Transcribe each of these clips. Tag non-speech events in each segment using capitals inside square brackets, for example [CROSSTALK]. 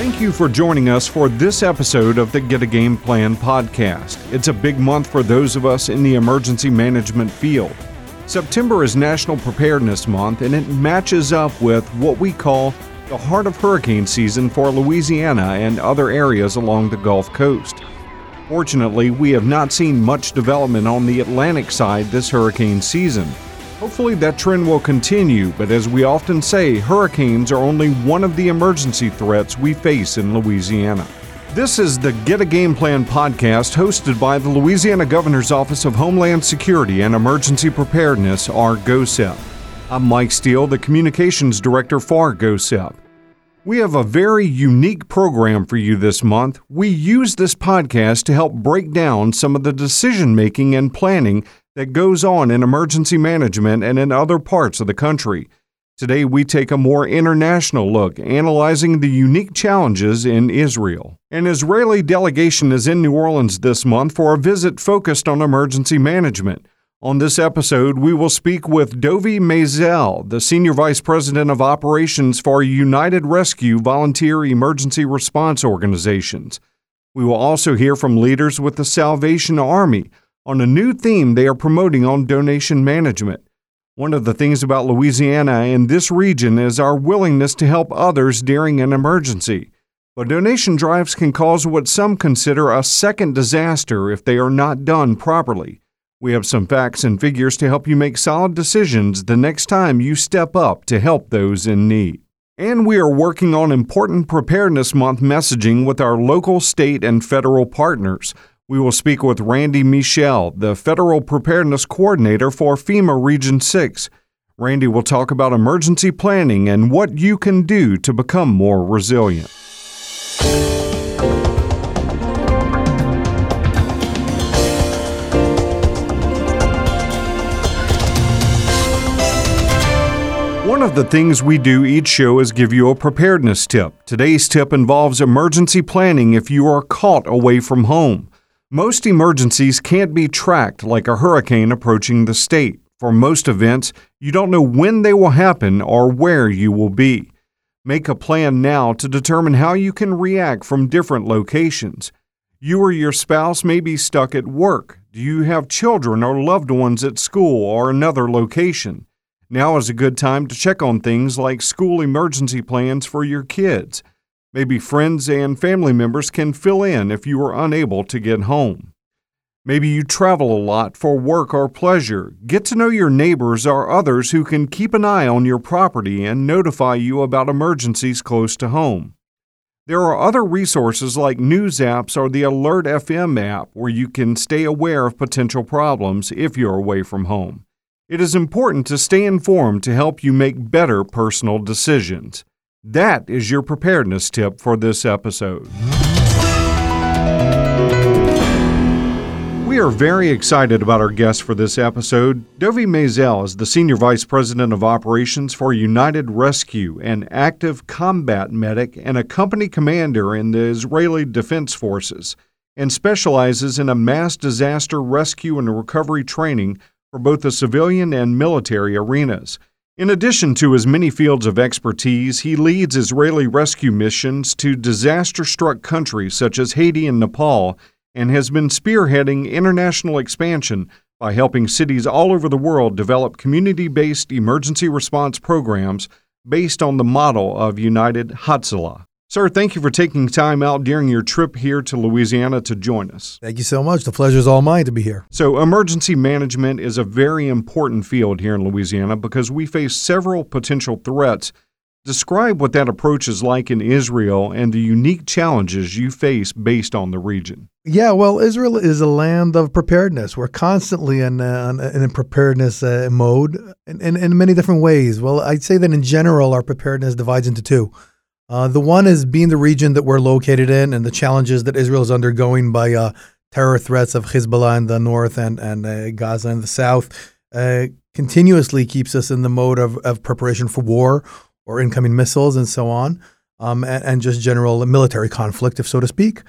Thank you for joining us for this episode of the Get a Game Plan podcast. It's a big month for those of us in the emergency management field. September is National Preparedness Month, and it matches up with what we call the heart of hurricane season for Louisiana and other areas along the Gulf Coast. Fortunately, we have not seen much development on the Atlantic side this hurricane season. Hopefully, that trend will continue, but as we often say, hurricanes are only one of the emergency threats we face in Louisiana. This is the Get a Game Plan podcast hosted by the Louisiana Governor's Office of Homeland Security and Emergency Preparedness, or GOHSEP. I'm Mike Steele, the Communications Director for GOHSEP. We have a very unique program for you this month. We use this podcast to help break down some of the decision making and planning that goes on in emergency management and in other parts of the country. Today, we take a more international look, analyzing the unique challenges in Israel. An Israeli delegation is in New Orleans this month for a visit focused on emergency management. On this episode, we will speak with Dovi Maisel, the Senior Vice President of Operations for United Rescue Volunteer Emergency Response Organizations. We will also hear from leaders with the Salvation Army on a new theme they are promoting on donation management. One of the things about Louisiana and this region is our willingness to help others during an emergency. But donation drives can cause what some consider a second disaster if they are not done properly. We have some facts and figures to help you make solid decisions the next time you step up to help those in need. And we are working on important Preparedness Month messaging with our local, state, and federal partners. We will speak with Randy Michel, the Federal Preparedness Coordinator for FEMA Region 6. Randy will talk about emergency planning and what you can do to become more resilient. One of the things we do each show is give you a preparedness tip. Today's tip involves emergency planning if you are caught away from home. Most emergencies can't be tracked like a hurricane approaching the state. For most events, you don't know when they will happen or where you will be. Make a plan now to determine how you can react from different locations. You or your spouse may be stuck at work. Do you have children or loved ones at school or another location? Now is a good time to check on things like school emergency plans for your kids. Maybe friends and family members can fill in if you are unable to get home. Maybe you travel a lot for work or pleasure. Get to know your neighbors or others who can keep an eye on your property and notify you about emergencies close to home. There are other resources like news apps or the Alert FM app where you can stay aware of potential problems if you're away from home. It is important to stay informed to help you make better personal decisions. That is your preparedness tip for this episode. We are very excited about our guest for this episode. Dovi Maisel is the Senior Vice President of Operations for United Rescue, an active combat medic and a company commander in the Israeli Defense Forces, and specializes in a mass disaster rescue and recovery training for both the civilian and military arenas. In addition to his many fields of expertise, he leads Israeli rescue missions to disaster struck countries such as Haiti and Nepal and has been spearheading international expansion by helping cities all over the world develop community based emergency response programs based on the model of United Hatzalah. Sir, thank you for taking time out during your trip here to Louisiana to join us. Thank you so much. The pleasure is all mine to be here. So, emergency management is a very important field here in Louisiana because we face several potential threats. Describe what that approach is like in Israel and the unique challenges you face based on the region. Yeah, well, Israel is a land of preparedness. We're constantly in, uh, in a preparedness uh, mode in, in, in many different ways. Well, I'd say that in general, our preparedness divides into two. Uh, the one is being the region that we're located in and the challenges that Israel is undergoing by uh, terror threats of Hezbollah in the north and, and uh, Gaza in the south uh, continuously keeps us in the mode of, of preparation for war or incoming missiles and so on, um, and, and just general military conflict, if so to speak.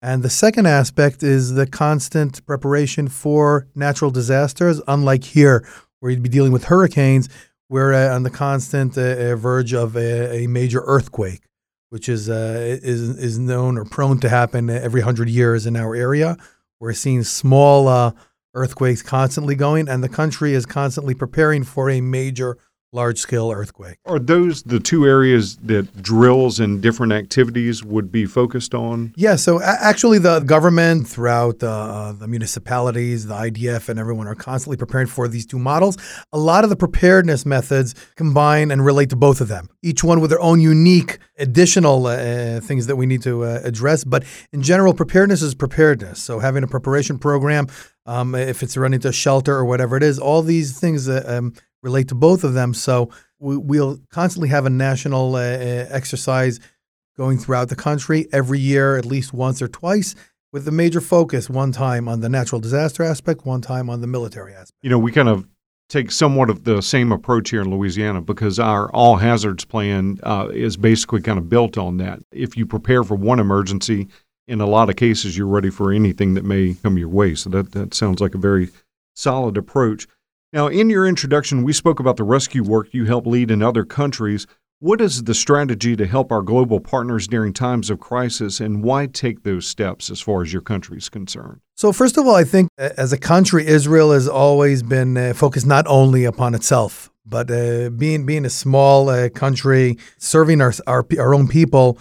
And the second aspect is the constant preparation for natural disasters, unlike here, where you'd be dealing with hurricanes, we're uh, on the constant verge of a, a, major earthquake which is uh, is is known or prone to happen every hundred years in our area. We're seeing small uh, earthquakes constantly going, and the country is constantly preparing for a major large scale earthquake. Are those the two areas that drills and different activities would be focused on? Yeah, so a- actually, the government throughout the, uh, the municipalities, the IDF, and everyone are constantly preparing for these two models. A lot of the preparedness methods combine and relate to both of them, each one with their own unique additional uh, things that we need to uh, address. But in general, preparedness is preparedness. So having a preparation program, um, if it's running to a shelter or whatever it is, all these things. Uh, um, relate to both of them. So we, will constantly have a national uh, uh, exercise going throughout the country every year, at least once or twice, with the major focus one time on the natural disaster aspect, one time on the military aspect. You know, we kind of take somewhat of the same approach here in Louisiana because our all hazards plan uh, is basically kind of built on that. If you prepare for one emergency, in a lot of cases, you're ready for anything that may come your way. So that, that sounds like a very solid approach. Now, in your introduction, we spoke about the rescue work you help lead in other countries. What is the strategy to help our global partners during times of crisis, and why take those steps as far as your country is concerned? So, first of all, I think as a country, Israel has always been uh, focused not only upon itself, but uh, being being a small uh, country, serving our, our our own people,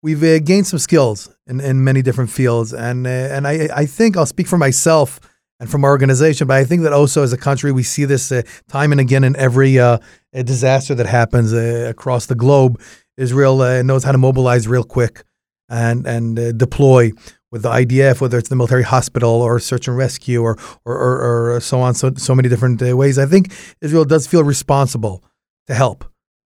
we've uh, gained some skills in, in many different fields, and uh, and I I think I'll speak for myself and from our organization. But I think that also as a country, we see this uh, time and again in every uh, disaster that happens uh, across the globe. Israel uh, knows how to mobilize real quick and and uh, deploy with the IDF, whether it's the military hospital or search and rescue or or, or, or so on, so so many different uh, ways. I think Israel does feel responsible to help.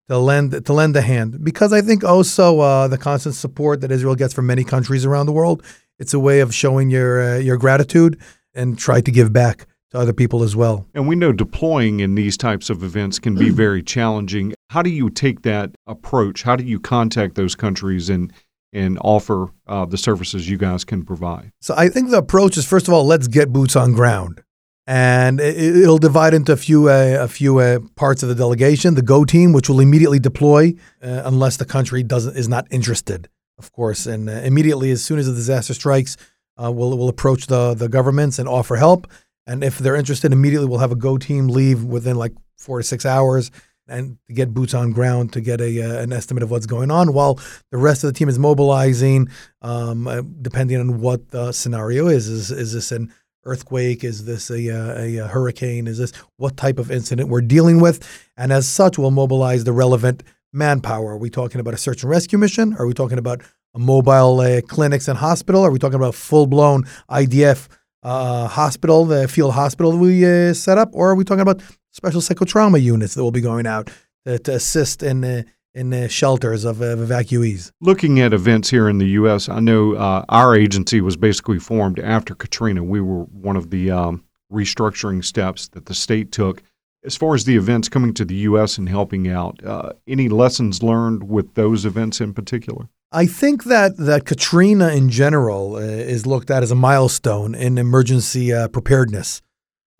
To lend to lend a hand because I think also the constant support that Israel gets from many countries around the world, it's a way of showing your your gratitude and try to give back to other people as well. And we know deploying in these types of events can be very challenging. How do you take that approach? How do you contact those countries and and offer uh, the services you guys can provide? So I think the approach is first of all, let's get boots on ground, and it, will divide into a few uh, a few uh, parts of the delegation. The Go team, which will immediately deploy uh, unless the country doesn't is not interested, of course, and uh, immediately as soon as the disaster strikes uh, we'll, we'll approach the, the governments and offer help. And if they're interested, immediately we'll have a go team leave within like four to six hours and get boots on ground to get a uh, an estimate of what's going on while the rest of the team is mobilizing um, uh, depending on what the scenario is. Is is this an earthquake? Is this a, uh, a, a, hurricane? Is this what type of incident we're dealing with? And as such we'll mobilize the relevant manpower. Are we talking about a search and rescue mission? Are we talking about mobile uh, clinics and hospital? Are we talking about full blown IDF uh, hospital, the field hospital that we uh, set up, or are we talking about special psychotrauma units that will be going out to, to assist in uh, in the shelters of, of, evacuees? Looking at events here in the U.S., I know uh, our agency was basically formed after Katrina. We were one of the um, restructuring steps that the state took. As far as the events coming to the U.S. and helping out, uh, any lessons learned with those events in particular? I think that that Katrina in general uh, is looked at as a milestone in emergency uh, preparedness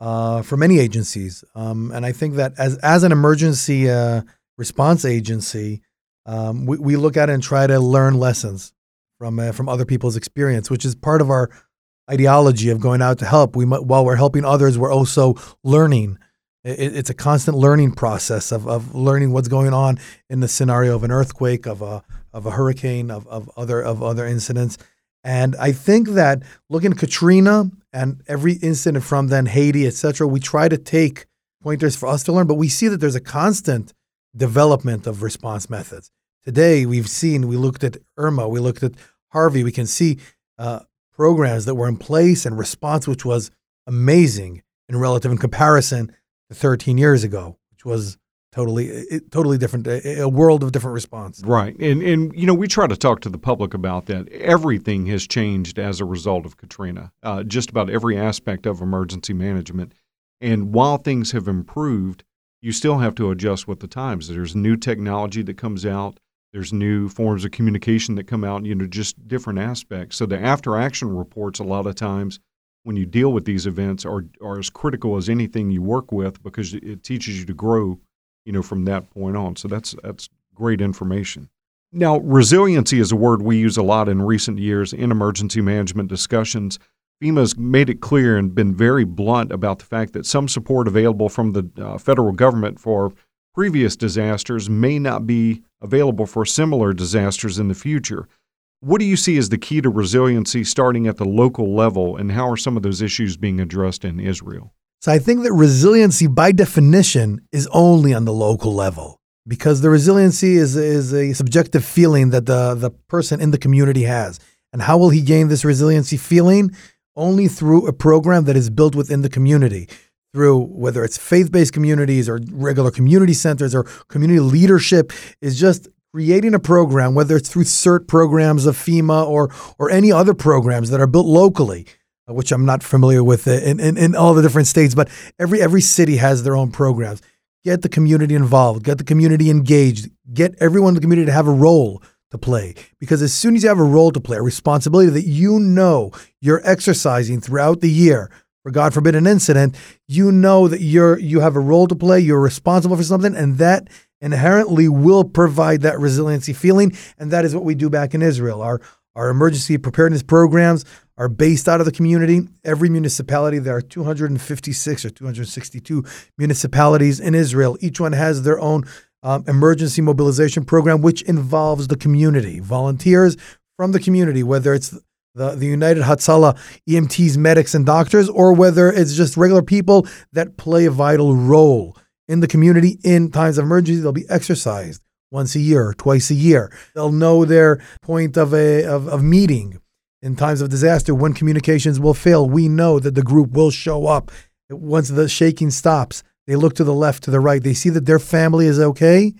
uh, for many agencies, um, and I think that as as an emergency uh, response agency, um, we, we look at it and try to learn lessons from uh, from other people's experience, which is part of our ideology of going out to help. We while we're helping others, we're also learning it, it's a constant learning process of, of learning what's going on in the scenario of an earthquake, of a of a hurricane, of, of other of other incidents. And I think that looking at Katrina and every incident from then, Haiti, etc., we try to take pointers for us to learn, but we see that there's a constant development of response methods. Today, we've seen, we looked at Irma, we looked at Harvey, we can see uh, programs that were in place and response, which was amazing in relative in comparison 13 years ago, which was totally totally different a world of different response. Right and and you know we try to talk to the public about that. Everything has changed as a result of katrina uh, just about every aspect of emergency management. And while things have improved you still have to adjust with the times. There's new technology that comes out. There's new forms of communication that come out you know just different aspects. So the after action reports a lot of times when you deal with these events are, are as critical as anything you work with because it teaches you to grow, you know, from that point on. So that's that's great information. Now, resiliency is a word we use a lot in recent years in emergency management discussions. FEMA's made it clear and been very blunt about the fact that some support available from the uh, federal government for previous disasters may not be available for similar disasters in the future. What do you see as the key to resiliency starting at the local level, and how are some of those issues being addressed in Israel? So I think that resiliency, by definition, is only on the local level because the resiliency is, is a subjective feeling that the, the person in the community has. And how will he gain this resiliency feeling? Only through a program that is built within the community, through whether it's faith based communities or regular community centers or community leadership, is just creating a program, whether it's through CERT programs of FEMA or, or any other programs that are built locally. Uh, which I'm not familiar with uh, in, in, in all the different states, but every every city has their own programs get the community involved, get the community engaged, get everyone in the community to have a role to play. Because as soon as you have a role to play, a responsibility that you know you're exercising throughout the year, for God forbid an incident, you know that you're you have a role to play, you're responsible for something, and that inherently will provide that resiliency feeling. And that is what we do back in Israel. Our our emergency preparedness programs are based out of the community. Every municipality, there are 256 or 262 municipalities in Israel. Each one has their own um, emergency mobilization program, which involves the community, volunteers from the community, whether it's the, the United Hatzalah EMTs, medics, and doctors, or whether it's just regular people that play a vital role in the community in times of emergency. They'll be exercised once a year, twice a year. They'll know their point of a of, of meeting in times of disaster when communications will fail. We know that the group will show up once the shaking stops. They look to the left, to the right. They see that their family is okay.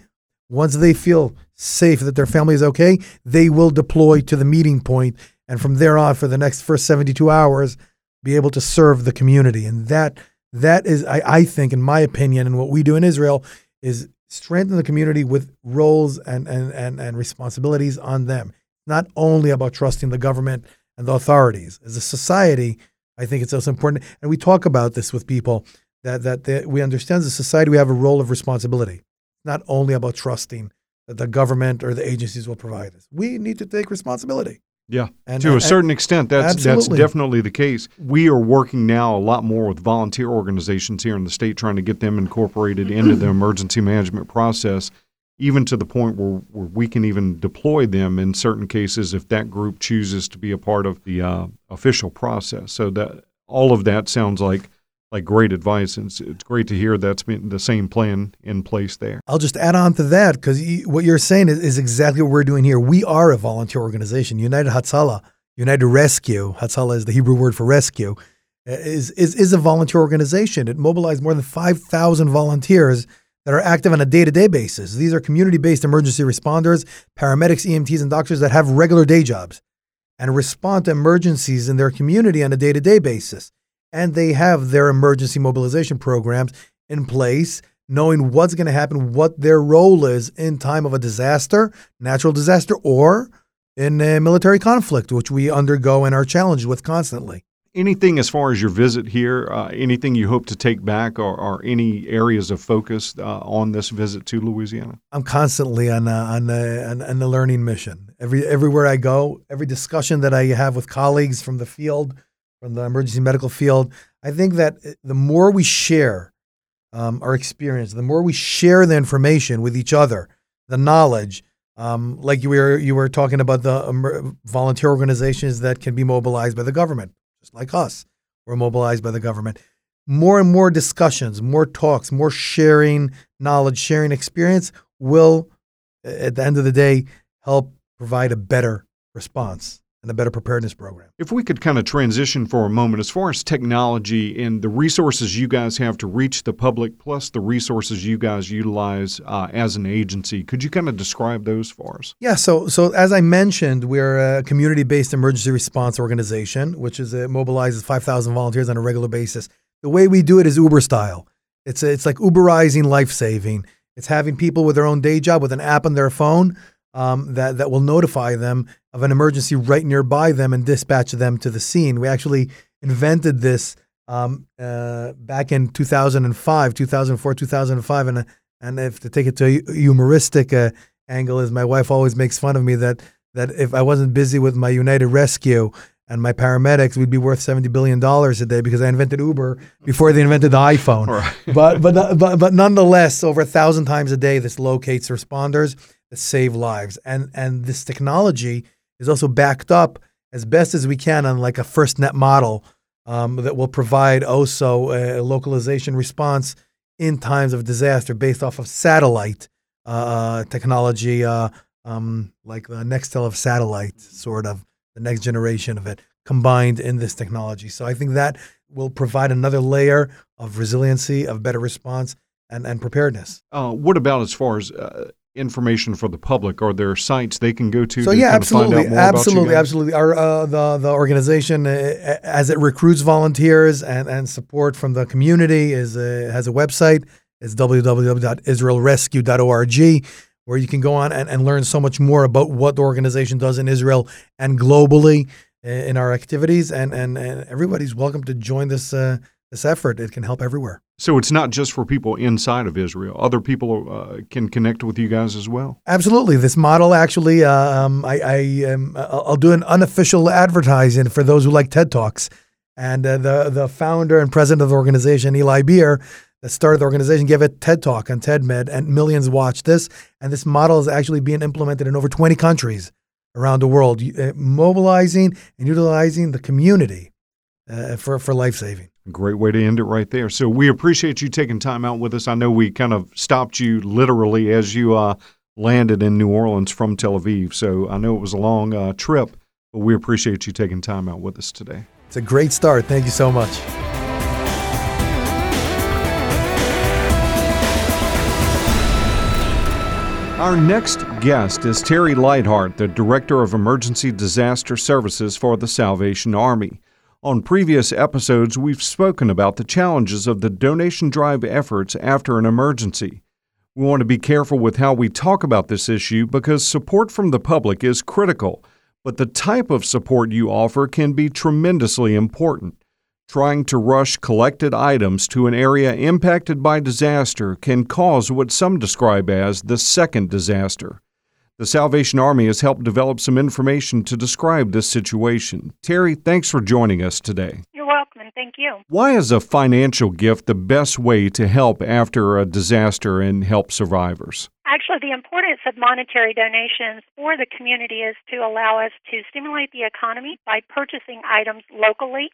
Once they feel safe that their family is okay, they will deploy to the meeting point, and from there on, for the next first 72 hours, be able to serve the community. And that that is, I, I think, in my opinion, and what we do in Israel is strengthen the community with roles and, and, and, and responsibilities on them. Not only about trusting the government and the authorities. As a society, I think it's also important, and we talk about this with people that that they, we understand as a society we have a role of responsibility. Not only about trusting that the government or the agencies will provide us. We need to take responsibility. Yeah, and, to a certain extent, that's absolutely. that's definitely the case. We are working now a lot more with volunteer organizations here in the state, trying to get them incorporated into the [CLEARS THROAT] emergency management process, even to the point where, where we can even deploy them in certain cases if that group chooses to be a part of the uh, official process. So that all of that sounds like like great advice. And it's, it's great to hear that's been the same plan in place there. I'll just add on to that because what you're saying is, is, exactly what we're doing here. We are a volunteer organization, United Hatzalah, United Rescue. Hatzalah is the Hebrew word for rescue. Uh, is, is is a volunteer organization. It mobilized more than 5,000 volunteers that are active on a day-to-day basis. These are community-based emergency responders, paramedics, EMTs, and doctors that have regular day jobs and respond to emergencies in their community on a day-to-day basis and they have their emergency mobilization programs in place, knowing what's going to happen, what their role is in time of a disaster, natural disaster, or in a military conflict, which we undergo and are challenged with constantly. Anything as far as your visit here, uh, anything you hope to take back, or, or any areas of focus uh, on this visit to Louisiana? I'm constantly on a, on, a, on, on a learning mission. Every everywhere I go, every discussion that I have with colleagues from the field, from the emergency medical field. I think that uh, the more we share um, our experience, the more we share the information with each other, the knowledge, um, like you were you were talking about the um, volunteer organizations that can be mobilized by the government, just like us, we're mobilized by the government. More and more discussions, more talks, more sharing knowledge, sharing experience will, at the end of the day, help provide a better response and a better preparedness program. If we could kind of transition for a moment, as far as technology and the resources you guys have to reach the public, plus the resources you guys utilize uh, as an agency, could you kind of describe those for us? Yeah. So, so as I mentioned, we're a community-based emergency response organization, which is it mobilizes 5,000 volunteers on a regular basis. The way we do it is Uber style. It's a, it's like Uberizing life saving. It's having people with their own day job with an app on their phone um, that that will notify them of an emergency right nearby them and dispatch them to the scene. We actually invented this um, uh, back in 2005, 2004, 2005, and and if to take it to a humoristic uh, angle is my wife always makes fun of me that that if I wasn't busy with my United Rescue and my paramedics, we'd be worth seventy billion dollars a day because I invented Uber before they invented the iPhone. Right. but but but but nonetheless, over a thousand times a day, this locates responders save lives, and and this technology is also backed up as best as we can on like a FirstNet model um, that will provide also a localization response in times of disaster based off of satellite uh, technology, uh, um, like the Nextel of satellite, sort of the next generation of it combined in this technology. So I think that will provide another layer of resiliency, of better response, and, and preparedness. Uh, what about as far as uh, information for the public? Are there sites they can go to? So to yeah, absolutely, out more about you absolutely, absolutely. Our uh, the the organization, uh, as it recruits volunteers and, and support from the community, is uh, has a website. It's www.israelrescue.org, where you can go on and, and learn so much more about what the organization does in Israel and globally uh, in our activities. And, and and everybody's welcome to join this uh, this effort. It can help everywhere. So it's not just for people inside of Israel. Other people uh, can connect with you guys as well. Absolutely, this model actually, uh, um, I, I um, I'll I'll do an unofficial advertising for those who like TED Talks, and uh, the the founder and president of the organization, Eli Beer, that started the organization, gave a TED Talk on TEDMed, and millions watched this. And this model is actually being implemented in over 20 countries around the world, uh, mobilizing and utilizing the community uh, for for life saving. Great way to end it right there. So we appreciate you taking time out with us. I know we kind of stopped you literally as you uh, landed in New Orleans from Tel Aviv. So I know it was a long uh, trip, but we appreciate you taking time out with us today. It's a great start. Thank you so much. Our next guest is Terry Lighthart, the Director of Emergency Disaster Services for the Salvation Army. On previous episodes, we've spoken about the challenges of the donation drive efforts after an emergency. We want to be careful with how we talk about this issue because support from the public is critical, but the type of support you offer can be tremendously important. Trying to rush collected items to an area impacted by disaster can cause what some describe as the second disaster. The Salvation Army has helped develop some information to describe this situation. Terry, thanks for joining us today. You're welcome, and thank you. Why is a financial gift the best way to help after a disaster and help survivors? Actually, the importance of monetary donations for the community is to allow us to stimulate the economy by purchasing items locally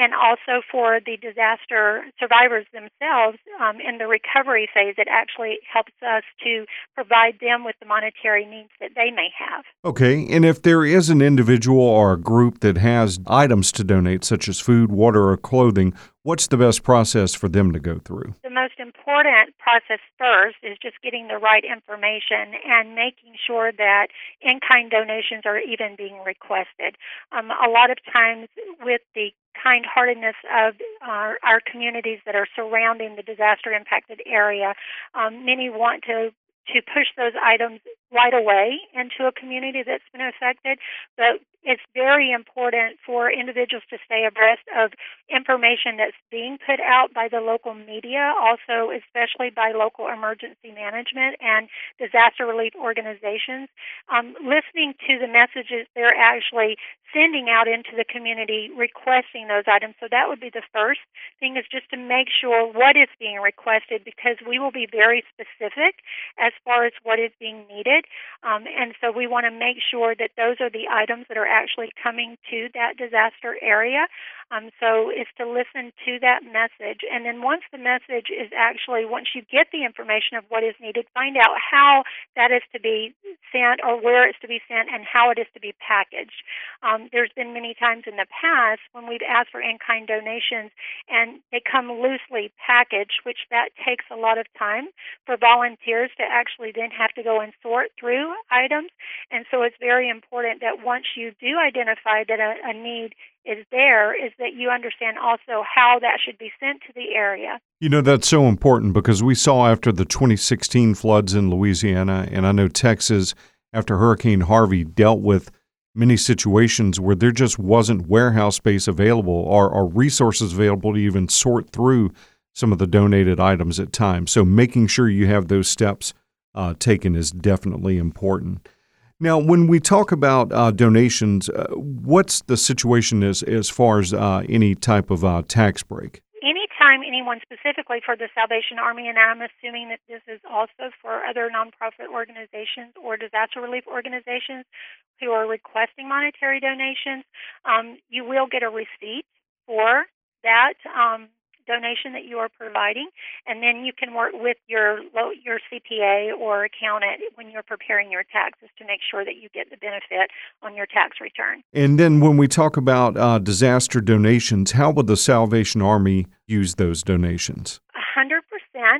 and also for the disaster survivors themselves um, in the recovery phase. It actually helps us to provide them with the monetary needs that they may have. Okay, and if there is an individual or a group that has items to donate, such as food, water, or clothing, what's the best process for them to go through? The most important process first is just getting the right information and making sure that in kind donations are even being requested. Um, a lot of times, with the kind heartedness of our, our communities that are surrounding the disaster impacted area, um, many want to to push those items right away into a community that's been affected, but it's very important for individuals to stay abreast of information that's being put out by the local media, also especially by local emergency management and disaster relief organizations. Um, listening to the messages they're actually sending out into the community requesting those items. So that would be the first thing is just to make sure what is being requested because we will be very specific as far as what is being needed. Um, and so we want to make sure that those are the items that are actually coming to that disaster area. Um, so is to listen to that message. And then once the message is actually, once you get the information of what is needed, find out how that is to be sent or where it's to be sent and how it is to be packaged. Um, there's been many times in the past when we've asked for in-kind donations and they come loosely packaged, which that takes a lot of time for volunteers to actually then have to go and sort through items. And so it's very important that once you do identify that a, a need is there, is that you understand also how that should be sent to the area. You know, that's so important because we saw after the 2016 floods in Louisiana, and I know Texas, after Hurricane Harvey, dealt with many situations where there just wasn't warehouse space available or, or resources available to even sort through some of the donated items at times. So making sure you have those steps uh, taken is definitely important. Now, when we talk about uh, donations, uh, what's the situation as, as far as uh, any type of uh, tax break? Anytime anyone specifically for the Salvation Army, and I'm assuming that this is also for other nonprofit organizations or disaster relief organizations who are requesting monetary donations, um, you will get a receipt for that um, donation that you are providing, and then you can work with your your CPA or accountant when you're preparing your taxes to make sure that you get the benefit on your tax return. And then when we talk about uh, disaster donations, how would the Salvation Army use those donations?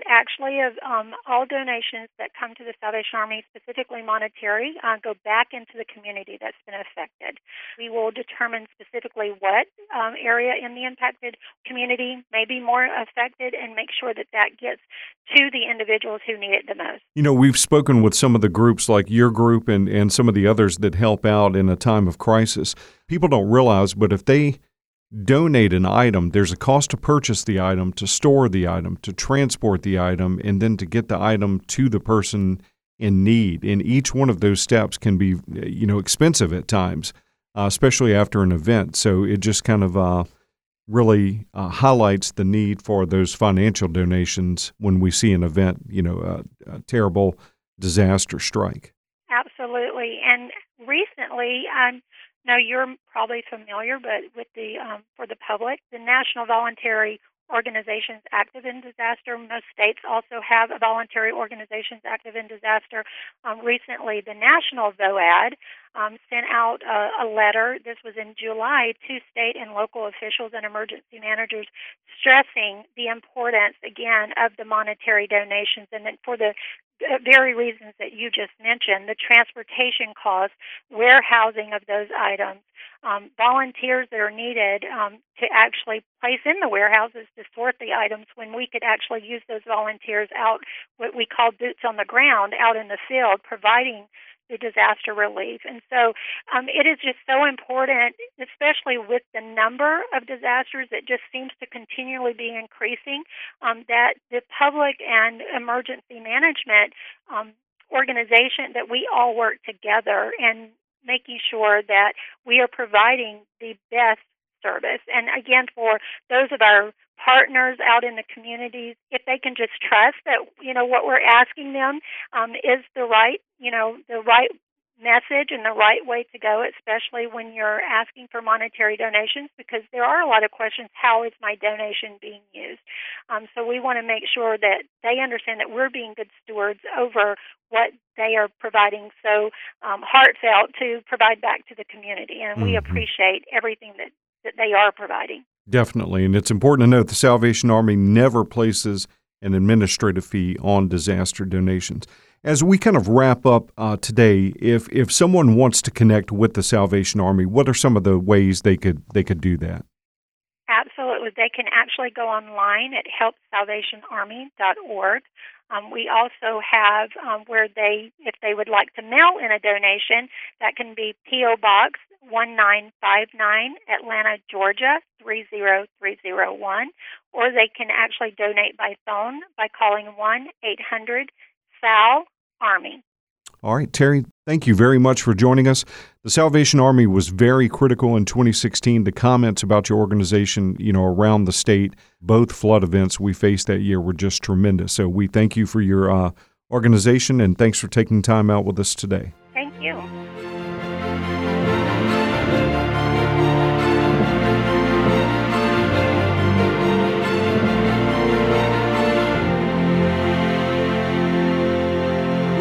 Actually of um, all donations that come to the Salvation Army, specifically monetary, uh, go back into the community that's been affected. We will determine specifically what um, area in the impacted community may be more affected and make sure that that gets to the individuals who need it the most. You know, we've spoken with some of the groups like your group and, and some of the others that help out in a time of crisis. People don't realize, but if they donate an item, there's a cost to purchase the item, to store the item, to transport the item, and then to get the item to the person in need. And each one of those steps can be, you know, expensive at times, uh, especially after an event. So it just kind of uh, really uh, highlights the need for those financial donations when we see an event, you know, a, a terrible disaster strike. Absolutely. And recently, um, now you're probably familiar, but with the um, for the public, the National Voluntary Organizations Active in Disaster. Most states also have a voluntary organizations active in disaster. Um, recently, the National VOAD um, sent out a, a letter. This was in July to state and local officials and emergency managers, stressing the importance again of the monetary donations and then for the very reasons that you just mentioned the transportation costs, warehousing of those items, um, volunteers that are needed um, to actually place in the warehouses to sort the items when we could actually use those volunteers out, what we call boots on the ground, out in the field, providing the disaster relief. And so um, it is just so important, especially with the number of disasters that just seems to continually be increasing, um, that the public and emergency management um, organization that we all work together and making sure that we are providing the best service. And again, for those of our partners out in the communities, if they can just trust that you know what we're asking them um, is the right you know the right message and the right way to go, especially when you're asking for monetary donations, because there are a lot of questions. How is my donation being used? Um, so we want to make sure that they understand that we're being good stewards over what they are providing so um, heartfelt to provide back to the community, and mm-hmm. we appreciate everything that that they are providing. Definitely. And it's important to note the Salvation Army never places an administrative fee on disaster donations. As we kind of wrap up uh, today, if if someone wants to connect with the Salvation Army, what are some of the ways they could they could do that? Absolutely, they can actually go online at helpsalvationarmy.org. Um, we also have um, where they, if they would like to mail in a donation, that can be PO Box 1959, Atlanta, Georgia 30301, or they can actually donate by phone by calling 1 800 SAL Army. All right, Terry, thank you very much for joining us. The Salvation Army was very critical in 2016. The comments about your organization, you know, around the state, both flood events we faced that year were just tremendous. So we thank you for your uh, organization and thanks for taking time out with us today. Thank you.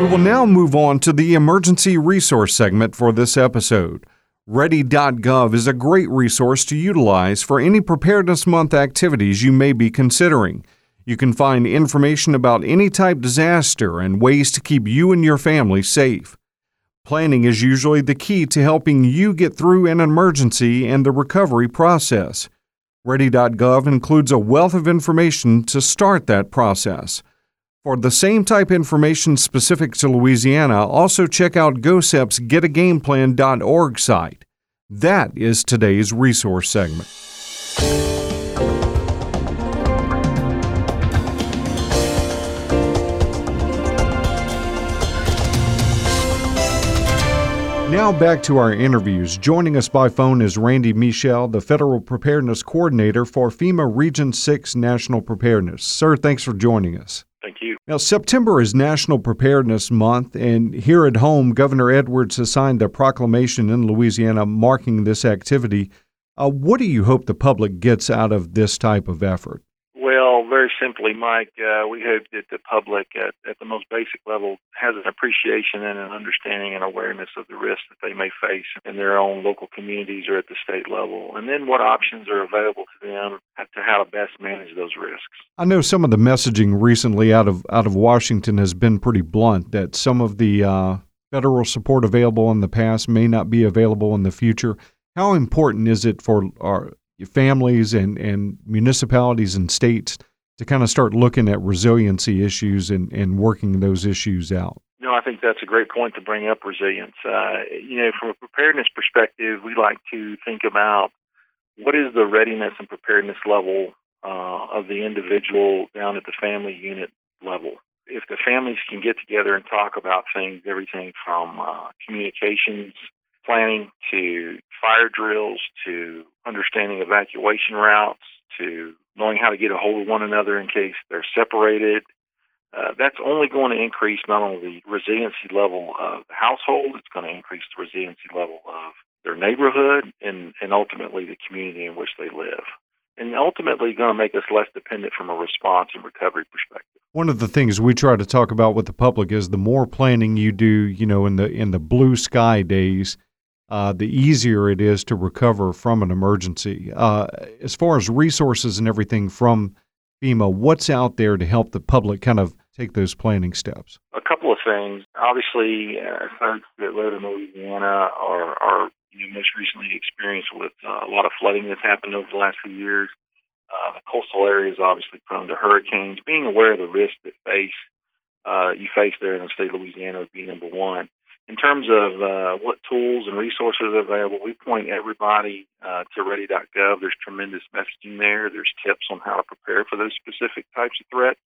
We will now move on to the emergency resource segment for this episode. Ready.gov is a great resource to utilize for any Preparedness Month activities you may be considering. You can find information about any type disaster and ways to keep you and your family safe. Planning is usually the key to helping you get through an emergency and the recovery process. Ready.gov includes a wealth of information to start that process. For the same type information specific to Louisiana, also check out GOHSEP's getagameplan.org site. That is today's resource segment. Now back to our interviews. Joining us by phone is Randy Michel, the Federal Preparedness Coordinator for FEMA Region 6 National Preparedness. Sir, thanks for joining us. Thank you. Now, September is National Preparedness Month, and here at home, Governor Edwards has signed a proclamation in Louisiana marking this activity. Uh, what do you hope the public gets out of this type of effort? Simply, Mike, uh, we hope that the public at, at the most basic level has an appreciation and an understanding and awareness of the risks that they may face in their own local communities or at the state level, and then what options are available to them to how to best manage those risks. I know some of the messaging recently out of out of Washington has been pretty blunt that some of the uh, federal support available in the past may not be available in the future. How important is it for our families and, and municipalities and states to kind of start looking at resiliency issues and, and working those issues out? No, I think that's a great point to bring up resilience. Uh, you know, from a preparedness perspective, we like to think about what is the readiness and preparedness level uh, of the individual down at the family unit level. If the families can get together and talk about things, everything from uh, communications planning to fire drills to understanding evacuation routes to knowing how to get a hold of one another in case they're separated. Uh, that's only going to increase not only the resiliency level of the household, it's going to increase the resiliency level of their neighborhood and, and ultimately the community in which they live. And ultimately going to make us less dependent from a response and recovery perspective. One of the things we try to talk about with the public is the more planning you do, you know, in the in the blue sky days, uh, the easier it is to recover from an emergency. Uh, as far as resources and everything from FEMA, what's out there to help the public kind of take those planning steps? A couple of things. Obviously, uh, folks that live in Louisiana are, are you know, most recently experienced with uh, a lot of flooding that's happened over the last few years. Uh, the coastal area is obviously prone to hurricanes. Being aware of the risks that face uh, you face there in the state of Louisiana would be number one in terms of uh, what tools and resources are available, we point everybody uh, to ready.gov. There's tremendous messaging there. There's tips on how to prepare for those specific types of threats.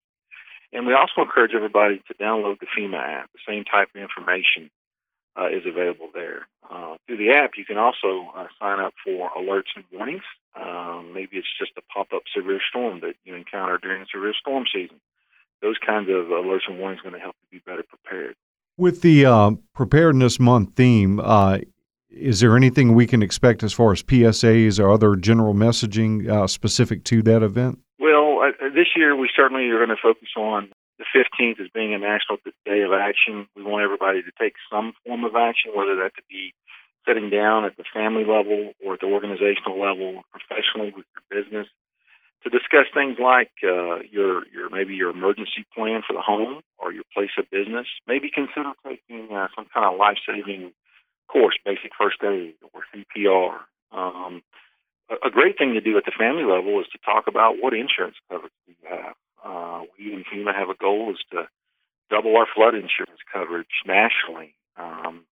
And we also encourage everybody to download the FEMA app. The same type of information uh, is available there. Uh, through the app, you can also uh, sign up for alerts and warnings. Um, maybe it's just a pop up severe storm that you encounter during severe storm season. Those kinds of alerts and warnings are going to help you be better prepared. With the uh, Preparedness Month theme, uh, is there anything we can expect as far as PSAs or other general messaging uh, specific to that event? Well, uh, this year we certainly are going to focus on the 15th as being a National Day of Action. We want everybody to take some form of action, whether that to be sitting down at the family level or at the organizational level, professionally with your business, to discuss things like uh, your your maybe your emergency plan for the home or your place of business. Maybe consider taking uh, some kind of life saving course, basic first aid or CPR. Um, a, a great thing to do at the family level is to talk about what insurance coverage you have. Uh, we in FEMA have a goal is to double our flood insurance coverage nationally. Um,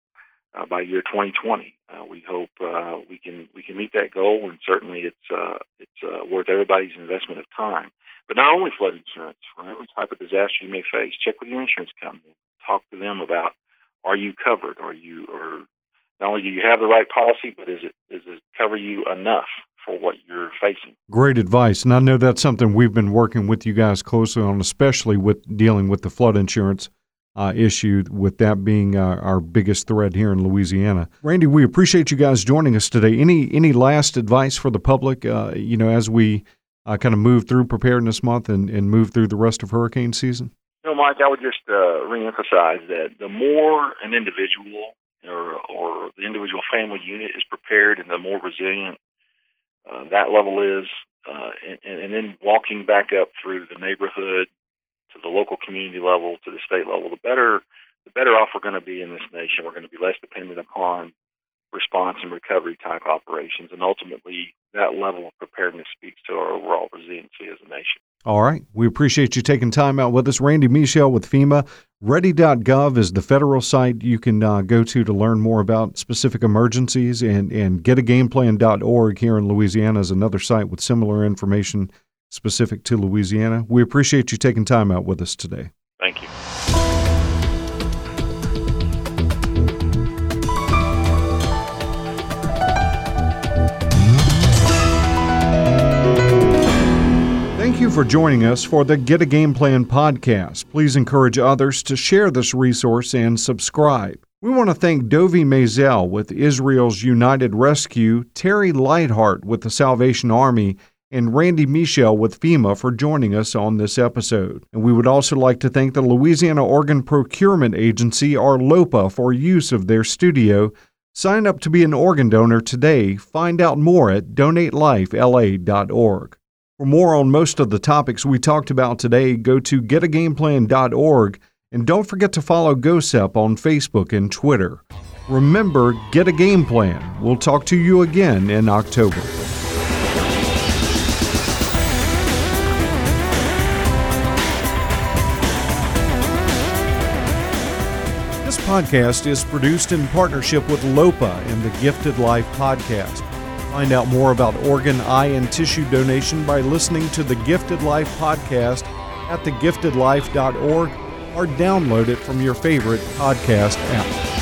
uh, by year 2020. Uh, we hope uh, we can we can meet that goal, and certainly it's uh, it's uh, worth everybody's investment of time. But not only flood insurance, for every type of disaster you may face, check with your insurance company. Talk to them about are you covered? Are you or not only do you have the right policy, but is it does it cover you enough for what you're facing? Great advice, and I know that's something we've been working with you guys closely on, especially with dealing with the flood insurance uh, issue, with that being uh, our biggest threat here in Louisiana. Randy, we appreciate you guys joining us today. Any any last advice for the public? Uh, you know, as we uh, kind of move through Preparedness Month and, and move through the rest of hurricane season. No, Mike, I would just uh, reemphasize that the more an individual or, or the individual family unit is prepared, and the more resilient uh, that level is, and, and then walking back up through the neighborhood to the local community level, to the state level, the better the better off we're going to be in this nation. We're going to be less dependent upon response and recovery type operations, and ultimately that level of preparedness speaks to our overall resiliency as a nation. All right. We appreciate you taking time out with us. Randy Michel with FEMA. Ready.gov is the federal site you can uh, go to to learn more about specific emergencies, and, and getagameplan.org here in Louisiana is another site with similar information specific to Louisiana. We appreciate you taking time out with us today. Thank you. Thank you for joining us for the Get a Game Plan podcast. Please encourage others to share this resource and subscribe. We want to thank Dovi Maisel with Israel's United Rescue, Terry Lighthart with the Salvation Army, and Randy Michel with FEMA for joining us on this episode. And we would also like to thank the Louisiana Organ Procurement Agency, or LOPA, for use of their studio. Sign up to be an organ donor today. Find out more at donatelifela.org. For more on most of the topics we talked about today, go to getagameplan.org and don't forget to follow GOHSEP on Facebook and Twitter. Remember, get a game plan. We'll talk to you again in October. Podcast is produced in partnership with LOPA and the Gifted Life Podcast. Find out more about organ, eye, and tissue donation by listening to the Gifted Life podcast at thegiftedlife.org or download it from your favorite podcast app.